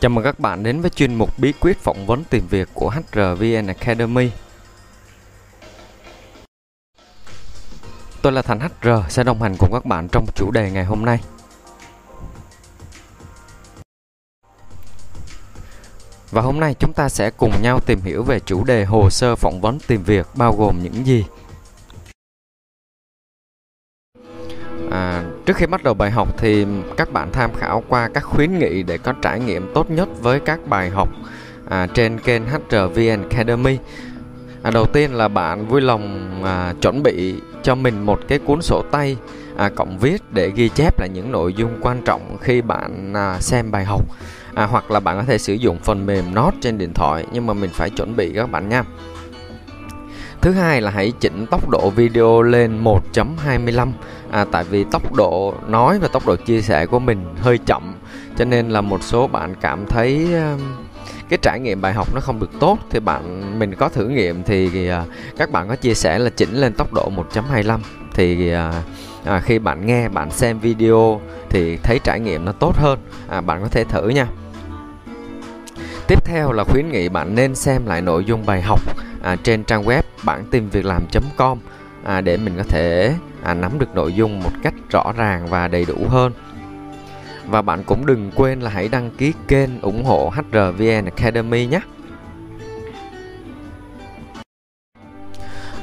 Chào mừng các bạn đến với chuyên mục bí quyết phỏng vấn tìm việc của HRVN Academy. Tôi là Thành HR sẽ đồng hành cùng các bạn trong chủ đề ngày hôm nay. Và hôm nay chúng ta sẽ cùng nhau tìm hiểu về chủ đề hồ sơ phỏng vấn tìm việc, bao gồm những gì. À, trước khi bắt đầu bài học thì các bạn tham khảo qua các khuyến nghị để có trải nghiệm tốt nhất với các bài học à, trên kênh HRVN Academy. À, đầu tiên là bạn vui lòng à, chuẩn bị cho mình một cái cuốn sổ tay à, cộng viết để ghi chép lại những nội dung quan trọng khi bạn à, xem bài học à, hoặc là bạn có thể sử dụng phần mềm Note trên điện thoại nhưng mà mình phải chuẩn bị các bạn nha. Thứ hai là hãy chỉnh tốc độ video lên 1.25 à, tại vì tốc độ nói và tốc độ chia sẻ của mình hơi chậm cho nên là một số bạn cảm thấy uh, cái trải nghiệm bài học nó không được tốt. Thì bạn mình có thử nghiệm thì uh, các bạn có chia sẻ là chỉnh lên tốc độ 1.25 thì uh, à, khi bạn nghe bạn xem video thì thấy trải nghiệm nó tốt hơn. À, bạn có thể thử nha. Tiếp theo là khuyến nghị bạn nên xem lại nội dung bài học à, trên trang web bản tin việc làm.com à, để mình có thể à, nắm được nội dung một cách rõ ràng và đầy đủ hơn và bạn cũng đừng quên là hãy đăng ký kênh ủng hộ HRVN Academy nhé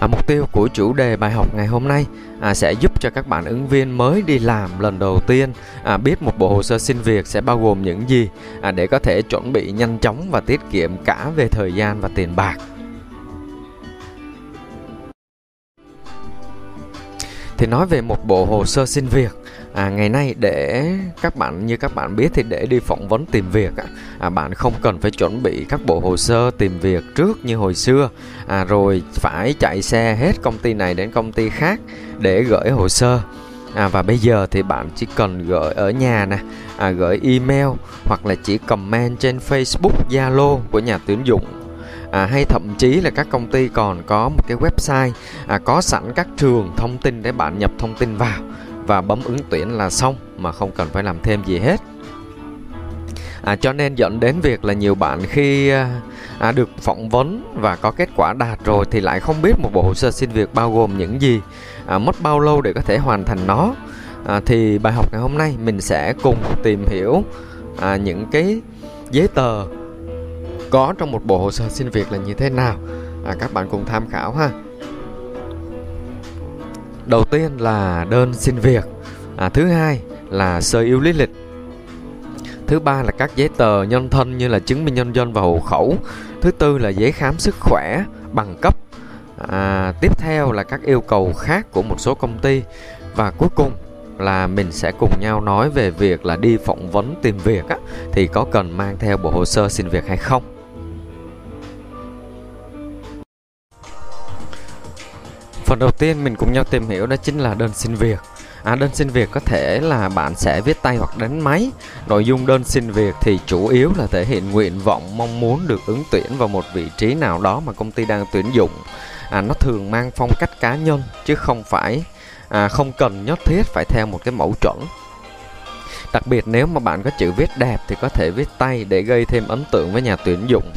À, mục tiêu của chủ đề bài học ngày hôm nay à, sẽ giúp cho các bạn ứng viên mới đi làm lần đầu tiên à, biết một bộ hồ sơ xin việc sẽ bao gồm những gì à, để có thể chuẩn bị nhanh chóng và tiết kiệm cả về thời gian và tiền bạc. Thì nói về một bộ hồ sơ xin việc. À, ngày nay để các bạn như các bạn biết thì để đi phỏng vấn tìm việc à, bạn không cần phải chuẩn bị các bộ hồ sơ tìm việc trước như hồi xưa. À, rồi phải chạy xe hết công ty này đến công ty khác để gửi hồ sơ. À, và bây giờ thì bạn chỉ cần gửi ở nhà nè à, gửi email hoặc là chỉ comment trên Facebook Zalo của nhà tuyển dụng à, hay thậm chí là các công ty còn có một cái website à, có sẵn các trường thông tin để bạn nhập thông tin vào và bấm ứng tuyển là xong mà không cần phải làm thêm gì hết. À, cho nên dẫn đến việc là nhiều bạn khi à, à được phỏng vấn và có kết quả đạt rồi thì lại không biết một bộ hồ sơ xin việc bao gồm những gì à, mất bao lâu để có thể hoàn thành nó. À, thì bài học ngày hôm nay mình sẽ cùng tìm hiểu à, những cái giấy tờ có trong một bộ hồ sơ xin việc là như thế nào? À, các bạn cùng tham khảo ha. Đầu tiên là đơn xin việc. À, thứ hai là sơ yếu lý lịch. Thứ ba là các giấy tờ nhân thân như là chứng minh nhân dân và hộ khẩu. Thứ tư là giấy khám sức khỏe bằng cấp. À, tiếp theo là các yêu cầu khác của một số công ty. Và cuối cùng là mình sẽ cùng nhau nói về việc là đi phỏng vấn tìm việc á, thì có cần mang theo bộ hồ sơ xin việc hay không? Phần đầu tiên mình cùng nhau tìm hiểu đó chính là đơn xin việc. À, đơn xin việc có thể là bạn sẽ viết tay hoặc đánh máy. Nội dung đơn xin việc thì chủ yếu là thể hiện nguyện vọng mong muốn được ứng tuyển vào một vị trí nào đó mà công ty đang tuyển dụng. À, nó thường mang phong cách cá nhân chứ không phải à, không cần nhất thiết phải theo một cái mẫu chuẩn Đặc biệt nếu mà bạn có chữ viết đẹp thì có thể viết tay để gây thêm ấn tượng với nhà tuyển dụng.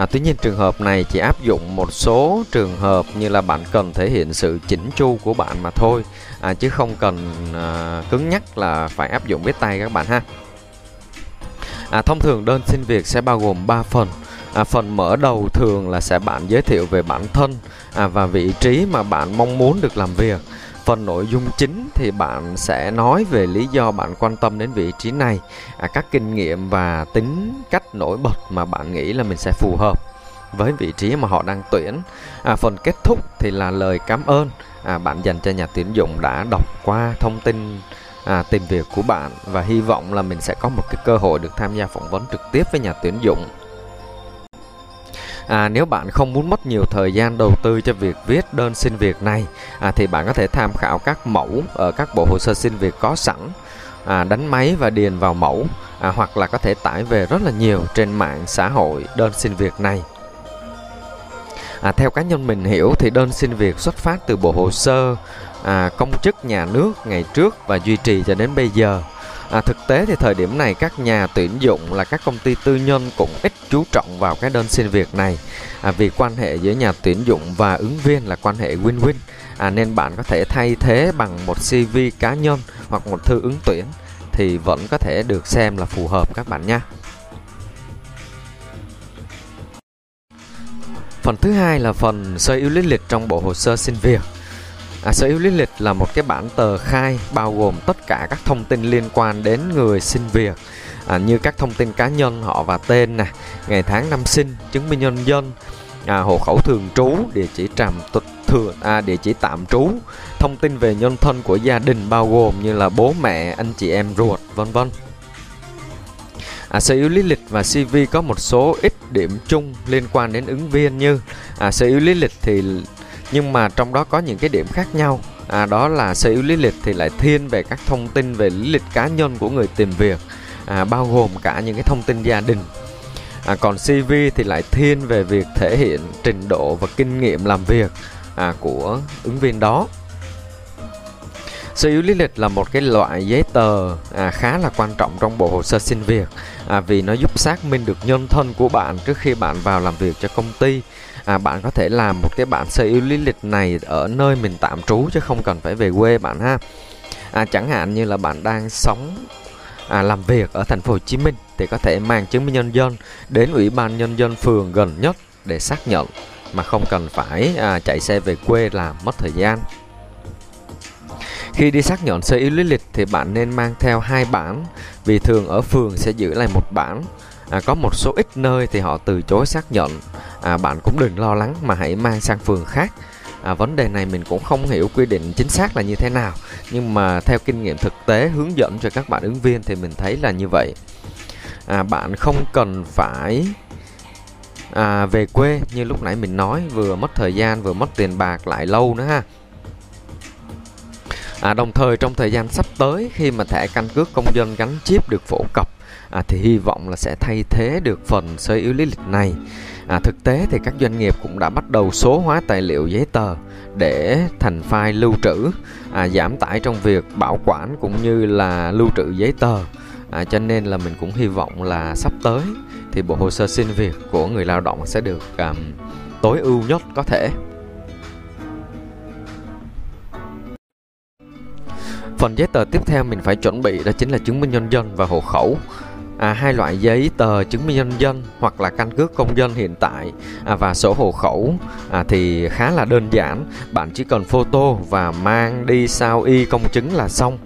À, tuy nhiên trường hợp này chỉ áp dụng một số trường hợp như là bạn cần thể hiện sự chỉnh chu của bạn mà thôi, à, chứ không cần à, cứng nhắc là phải áp dụng viết tay các bạn ha. À, thông thường đơn xin việc sẽ bao gồm 3 phần. À, phần mở đầu thường là sẽ bạn giới thiệu về bản thân à, và vị trí mà bạn mong muốn được làm việc phần nội dung chính thì bạn sẽ nói về lý do bạn quan tâm đến vị trí này à, các kinh nghiệm và tính cách nổi bật mà bạn nghĩ là mình sẽ phù hợp với vị trí mà họ đang tuyển. À, phần kết thúc thì là lời cảm ơn. À, bạn dành cho nhà tuyển dụng đã đọc qua thông tin à, tìm việc của bạn và hy vọng là mình sẽ có một cái cơ hội được tham gia phỏng vấn trực tiếp với nhà tuyển dụng. À, nếu bạn không muốn mất nhiều thời gian đầu tư cho việc viết đơn xin việc này à, thì bạn có thể tham khảo các mẫu ở các bộ hồ sơ xin việc có sẵn. À, đánh máy và điền vào mẫu à, hoặc là có thể tải về rất là nhiều trên mạng xã hội đơn xin việc này. À, theo cá nhân mình hiểu thì đơn xin việc xuất phát từ bộ hồ sơ à, công chức nhà nước ngày trước và duy trì cho đến bây giờ. À, thực tế thì thời điểm này các nhà tuyển dụng là các công ty tư nhân cũng ít chú trọng vào cái đơn xin việc này à, vì quan hệ giữa nhà tuyển dụng và ứng viên là quan hệ win-win à, nên bạn có thể thay thế bằng một CV cá nhân hoặc một thư ứng tuyển thì vẫn có thể được xem là phù hợp các bạn nha. Phần thứ hai là phần sơ yếu lý lịch trong bộ hồ sơ xin việc. À, sở yếu lý lịch là một cái bản tờ khai bao gồm tất cả các thông tin liên quan đến người xin việc à, như các thông tin cá nhân họ và tên nè, ngày tháng năm sinh, chứng minh nhân dân, à, hộ khẩu thường trú, địa chỉ trạm thường à, địa chỉ tạm trú, thông tin về nhân thân của gia đình bao gồm như là bố mẹ, anh chị em ruột, vân vân. À, sở yếu lý lịch và CV có một số ít điểm chung liên quan đến ứng viên như à, sở yếu lý lịch thì nhưng mà trong đó có những cái điểm khác nhau. À, đó là sở yếu lý lịch thì lại thiên về các thông tin về lý lịch cá nhân của người tìm việc. À, bao gồm cả những cái thông tin gia đình. À, còn CV thì lại thiên về việc thể hiện trình độ và kinh nghiệm làm việc à, của ứng viên đó. Sơ yếu lý lịch là một cái loại giấy tờ à, khá là quan trọng trong bộ hồ sơ xin việc. À, vì nó giúp xác minh được nhân thân của bạn trước khi bạn vào làm việc cho công ty. À, bạn có thể làm một cái bản sơ yếu lý lịch này ở nơi mình tạm trú chứ không cần phải về quê bạn ha. À, chẳng hạn như là bạn đang sống à, làm việc ở thành phố Hồ Chí Minh thì có thể mang chứng minh nhân dân đến ủy ban nhân dân phường gần nhất để xác nhận mà không cần phải à, chạy xe về quê làm mất thời gian. Khi đi xác nhận sơ yếu lý lịch thì bạn nên mang theo hai bản vì thường ở phường sẽ giữ lại một bản. À, có một số ít nơi thì họ từ chối xác nhận. À, bạn cũng đừng lo lắng mà hãy mang sang phường khác. À, vấn đề này mình cũng không hiểu quy định chính xác là như thế nào nhưng mà theo kinh nghiệm thực tế hướng dẫn cho các bạn ứng viên thì mình thấy là như vậy à, bạn không cần phải à, về quê như lúc nãy mình nói vừa mất thời gian vừa mất tiền bạc lại lâu nữa ha À, đồng thời trong thời gian sắp tới khi mà thẻ căn cước công dân gắn chip được phổ cập à, thì hy vọng là sẽ thay thế được phần sơ yếu lý lịch này. À, thực tế thì các doanh nghiệp cũng đã bắt đầu số hóa tài liệu giấy tờ để thành file lưu trữ, à, giảm tải trong việc bảo quản cũng như là lưu trữ giấy tờ. À, cho nên là mình cũng hy vọng là sắp tới thì bộ hồ sơ xin việc của người lao động sẽ được um, tối ưu nhất có thể. Phần giấy tờ tiếp theo mình phải chuẩn bị đó chính là chứng minh nhân dân và hộ khẩu. À, hai loại giấy tờ chứng minh nhân dân hoặc là căn cước công dân hiện tại à, và sổ hộ khẩu à, thì khá là đơn giản. Bạn chỉ cần photo và mang đi sao y công chứng là xong.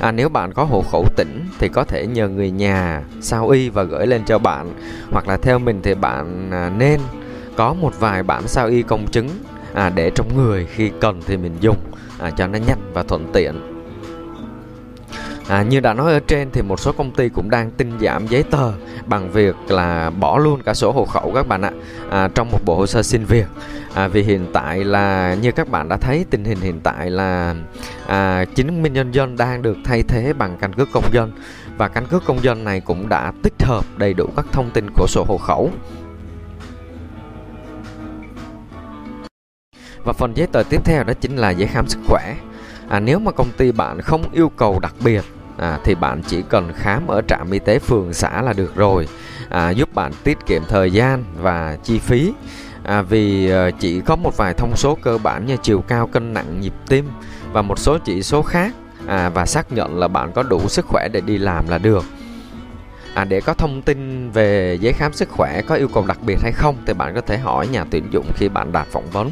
À, nếu bạn có hộ khẩu tỉnh thì có thể nhờ người nhà sao y và gửi lên cho bạn hoặc là theo mình thì bạn à, nên có một vài bản sao y công chứng à, để trong người khi cần thì mình dùng à, cho nó nhanh và thuận tiện À, như đã nói ở trên thì một số công ty cũng đang tinh giảm giấy tờ bằng việc là bỏ luôn cả sổ hộ khẩu các bạn ạ à, trong một bộ hồ sơ xin việc. À, vì hiện tại là như các bạn đã thấy tình hình hiện tại là à, chứng minh nhân dân đang được thay thế bằng căn cước công dân. Và căn cước công dân này cũng đã tích hợp đầy đủ các thông tin của sổ hộ khẩu. Và phần giấy tờ tiếp theo đó chính là giấy khám sức khỏe. À, nếu mà công ty bạn không yêu cầu đặc biệt à, thì bạn chỉ cần khám ở trạm y tế phường xã là được rồi. À, giúp bạn tiết kiệm thời gian và chi phí. À, vì ờ, chỉ có một vài thông số cơ bản như chiều cao cân nặng nhịp tim và một số chỉ số khác. À, và xác nhận là bạn có đủ sức khỏe để đi làm là được. À, để có thông tin về giấy khám sức khỏe có yêu cầu đặc biệt hay không thì bạn có thể hỏi nhà tuyển dụng khi bạn đạt phỏng vấn.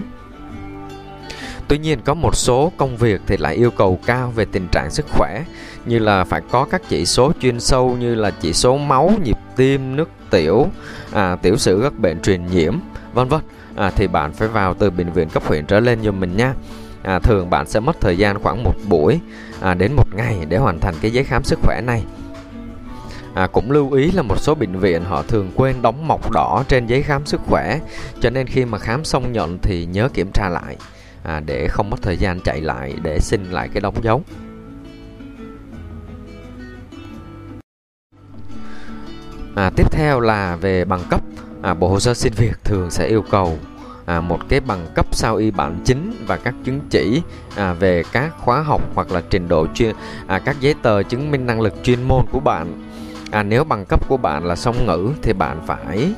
Tuy nhiên có một số công việc thì lại yêu cầu cao về tình trạng sức khỏe như là phải có các chỉ số chuyên sâu như là chỉ số máu, nhịp tim, nước tiểu, à, tiểu sử các bệnh truyền nhiễm, vân vân. À, thì bạn phải vào từ bệnh viện cấp huyện trở lên giùm mình nha. À, thường bạn sẽ mất thời gian khoảng một buổi à, đến một ngày để hoàn thành cái giấy khám sức khỏe này. À, cũng lưu ý là một số bệnh viện họ thường quên đóng mộc đỏ trên giấy khám sức khỏe cho nên khi mà khám xong nhận thì nhớ kiểm tra lại à, để không mất thời gian chạy lại để xin lại cái đóng dấu à, tiếp theo là về bằng cấp. À, bộ hồ sơ xin việc thường sẽ yêu cầu à, một cái bằng cấp sao y bản chính và các chứng chỉ à, về các khóa học hoặc là trình độ chuyên à, các giấy tờ chứng minh năng lực chuyên môn của bạn. À, nếu bằng cấp của bạn là song ngữ thì bạn phải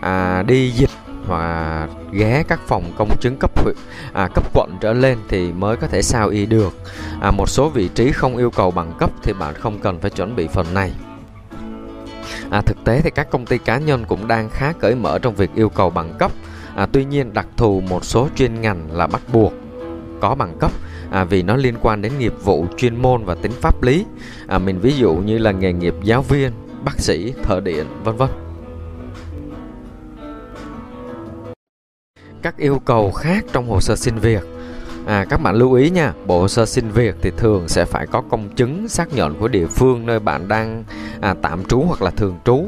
à, đi dịch và ghé các phòng công chứng cấp huyện à, cấp quận trở lên thì mới có thể sao y được. À, một số vị trí không yêu cầu bằng cấp thì bạn không cần phải chuẩn bị phần này à, thực tế thì các công ty cá nhân cũng đang khá cởi mở trong việc yêu cầu bằng cấp. À, tuy nhiên đặc thù một số chuyên ngành là bắt buộc có bằng cấp à, vì nó liên quan đến nghiệp vụ chuyên môn và tính pháp lý. À, mình ví dụ như là nghề nghiệp giáo viên bác sĩ thợ điện vân vân. Các yêu cầu khác trong hồ sơ xin việc. À, các bạn lưu ý nha, bộ hồ sơ xin việc thì thường sẽ phải có công chứng xác nhận của địa phương nơi bạn đang à, tạm trú hoặc là thường trú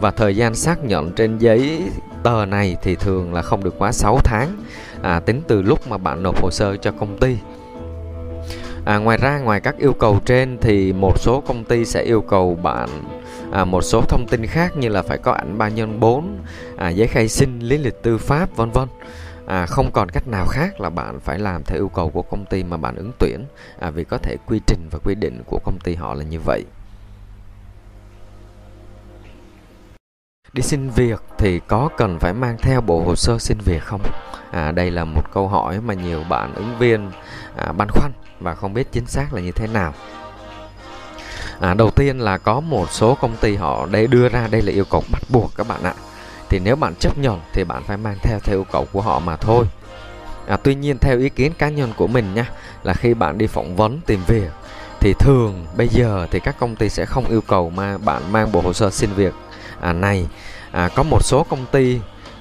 và thời gian xác nhận trên giấy tờ này thì thường là không được quá 6 tháng à, tính từ lúc mà bạn nộp hồ sơ cho công ty. À, ngoài ra ngoài các yêu cầu trên thì một số công ty sẽ yêu cầu bạn à, một số thông tin khác như là phải có ảnh 3 nhân 4, à, giấy khai sinh, lý lịch tư pháp vân vân à, không còn cách nào khác là bạn phải làm theo yêu cầu của công ty mà bạn ứng tuyển. À, vì có thể quy trình và quy định của công ty họ là như vậy. Đi xin việc thì có cần phải mang theo bộ hồ sơ xin việc không? À, đây là một câu hỏi mà nhiều bạn ứng viên à, băn khoăn và không biết chính xác là như thế nào. À, đầu tiên là có một số công ty họ đây đưa ra đây là yêu cầu bắt buộc các bạn ạ thì nếu bạn chấp nhận thì bạn phải mang theo theo yêu cầu của họ mà thôi. À, tuy nhiên theo ý kiến cá nhân của mình nha là khi bạn đi phỏng vấn tìm việc thì thường bây giờ thì các công ty sẽ không yêu cầu mà bạn mang bộ hồ sơ xin việc. À, này à, có một số công ty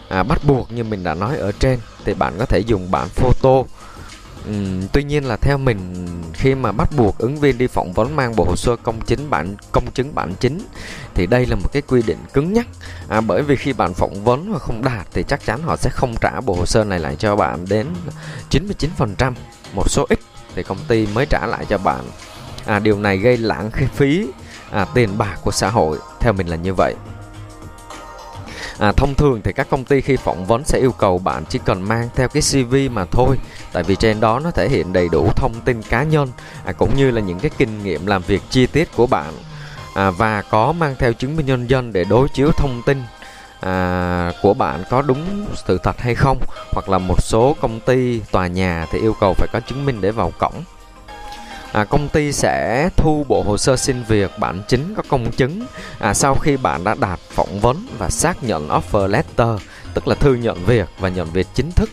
à, bắt buộc như mình đã nói ở trên thì bạn có thể dùng bản photo Uhm, tuy nhiên là theo mình khi mà bắt buộc ứng viên đi phỏng vấn mang bộ hồ sơ công chính bản công chứng bản chính thì đây là một cái quy định cứng nhắc. À, bởi vì khi bạn phỏng vấn mà không đạt thì chắc chắn họ sẽ không trả bộ hồ sơ này lại cho bạn đến 99% một số ít thì công ty mới trả lại cho bạn. À, điều này gây lãng phí à, tiền bạc của xã hội theo mình là như vậy. À, thông thường thì các công ty khi phỏng vấn sẽ yêu cầu bạn chỉ cần mang theo cái CV mà thôi tại vì trên đó nó thể hiện đầy đủ thông tin cá nhân à, cũng như là những cái kinh nghiệm làm việc chi tiết của bạn. À, và có mang theo chứng minh nhân dân để đối chiếu thông tin à, của bạn có đúng sự thật hay không hoặc là một số công ty tòa nhà thì yêu cầu phải có chứng minh để vào cổng à, công ty sẽ thu bộ hồ sơ xin việc bản chính có công chứng à, sau khi bạn đã đạt phỏng vấn và xác nhận offer letter tức là thư nhận việc và nhận việc chính thức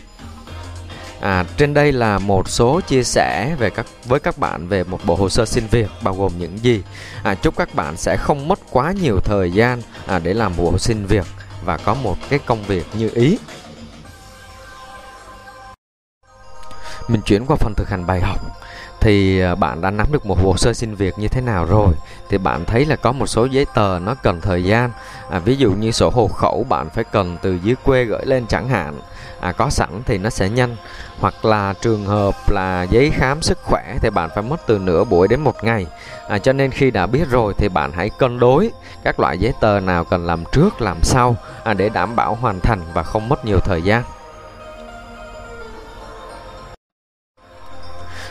À, trên đây là một số chia sẻ về các với các bạn về một bộ hồ sơ xin việc bao gồm những gì. À, chúc các bạn sẽ không mất quá nhiều thời gian à, để làm bộ hồ xin việc và có một cái công việc như ý. Mình chuyển qua phần thực hành bài học thì à, bạn đã nắm được một hồ sơ xin việc như thế nào rồi? Thì bạn thấy là có một số giấy tờ nó cần thời gian. À, ví dụ như sổ hộ khẩu bạn phải cần từ dưới quê gửi lên chẳng hạn. À, có sẵn thì nó sẽ nhanh. Hoặc là trường hợp là giấy khám sức khỏe thì bạn phải mất từ nửa buổi đến một ngày. À, cho nên khi đã biết rồi thì bạn hãy cân đối các loại giấy tờ nào cần làm trước làm sau à, để đảm bảo hoàn thành và không mất nhiều thời gian.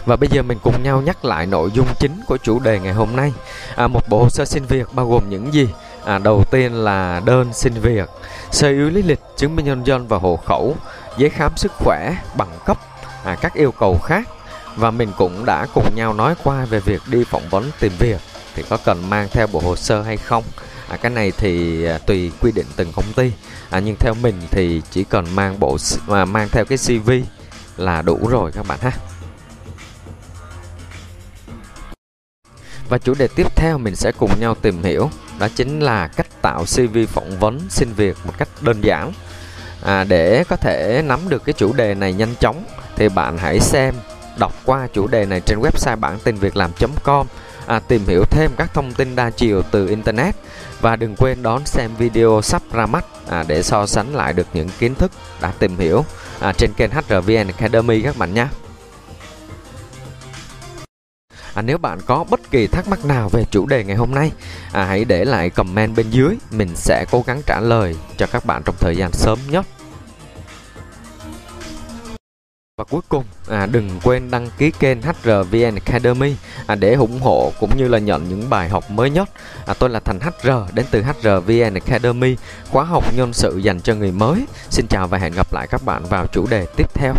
Và bây giờ mình cùng nhau nhắc lại nội dung chính của chủ đề ngày hôm nay. À, một bộ hồ sơ xin việc bao gồm những gì? À, đầu tiên là đơn xin việc, sơ yếu lý lịch, chứng minh nhân dân và hộ khẩu, giấy khám sức khỏe, bằng cấp, à, các yêu cầu khác. Và mình cũng đã cùng nhau nói qua về việc đi phỏng vấn tìm việc thì có cần mang theo bộ hồ sơ hay không. À, cái này thì à, tùy quy định từng công ty. À, nhưng theo mình thì chỉ cần mang bộ mà mang theo cái CV là đủ rồi các bạn ha. Và chủ đề tiếp theo mình sẽ cùng nhau tìm hiểu đó chính là cách tạo CV phỏng vấn xin việc một cách đơn giản. À, để có thể nắm được cái chủ đề này nhanh chóng thì bạn hãy xem đọc qua chủ đề này trên website bản tin việc làm.com à, tìm hiểu thêm các thông tin đa chiều từ internet và đừng quên đón xem video sắp ra mắt à, để so sánh lại được những kiến thức đã tìm hiểu à, trên kênh HRVN Academy các bạn nhé. À, nếu bạn có bất kỳ thắc mắc nào về chủ đề ngày hôm nay, à, hãy để lại comment bên dưới, mình sẽ cố gắng trả lời cho các bạn trong thời gian sớm nhất. Và cuối cùng, à, đừng quên đăng ký kênh HRVN Academy à, để ủng hộ cũng như là nhận những bài học mới nhất. À, tôi là Thành HR đến từ HRVN Academy, khóa học nhân sự dành cho người mới. Xin chào và hẹn gặp lại các bạn vào chủ đề tiếp theo.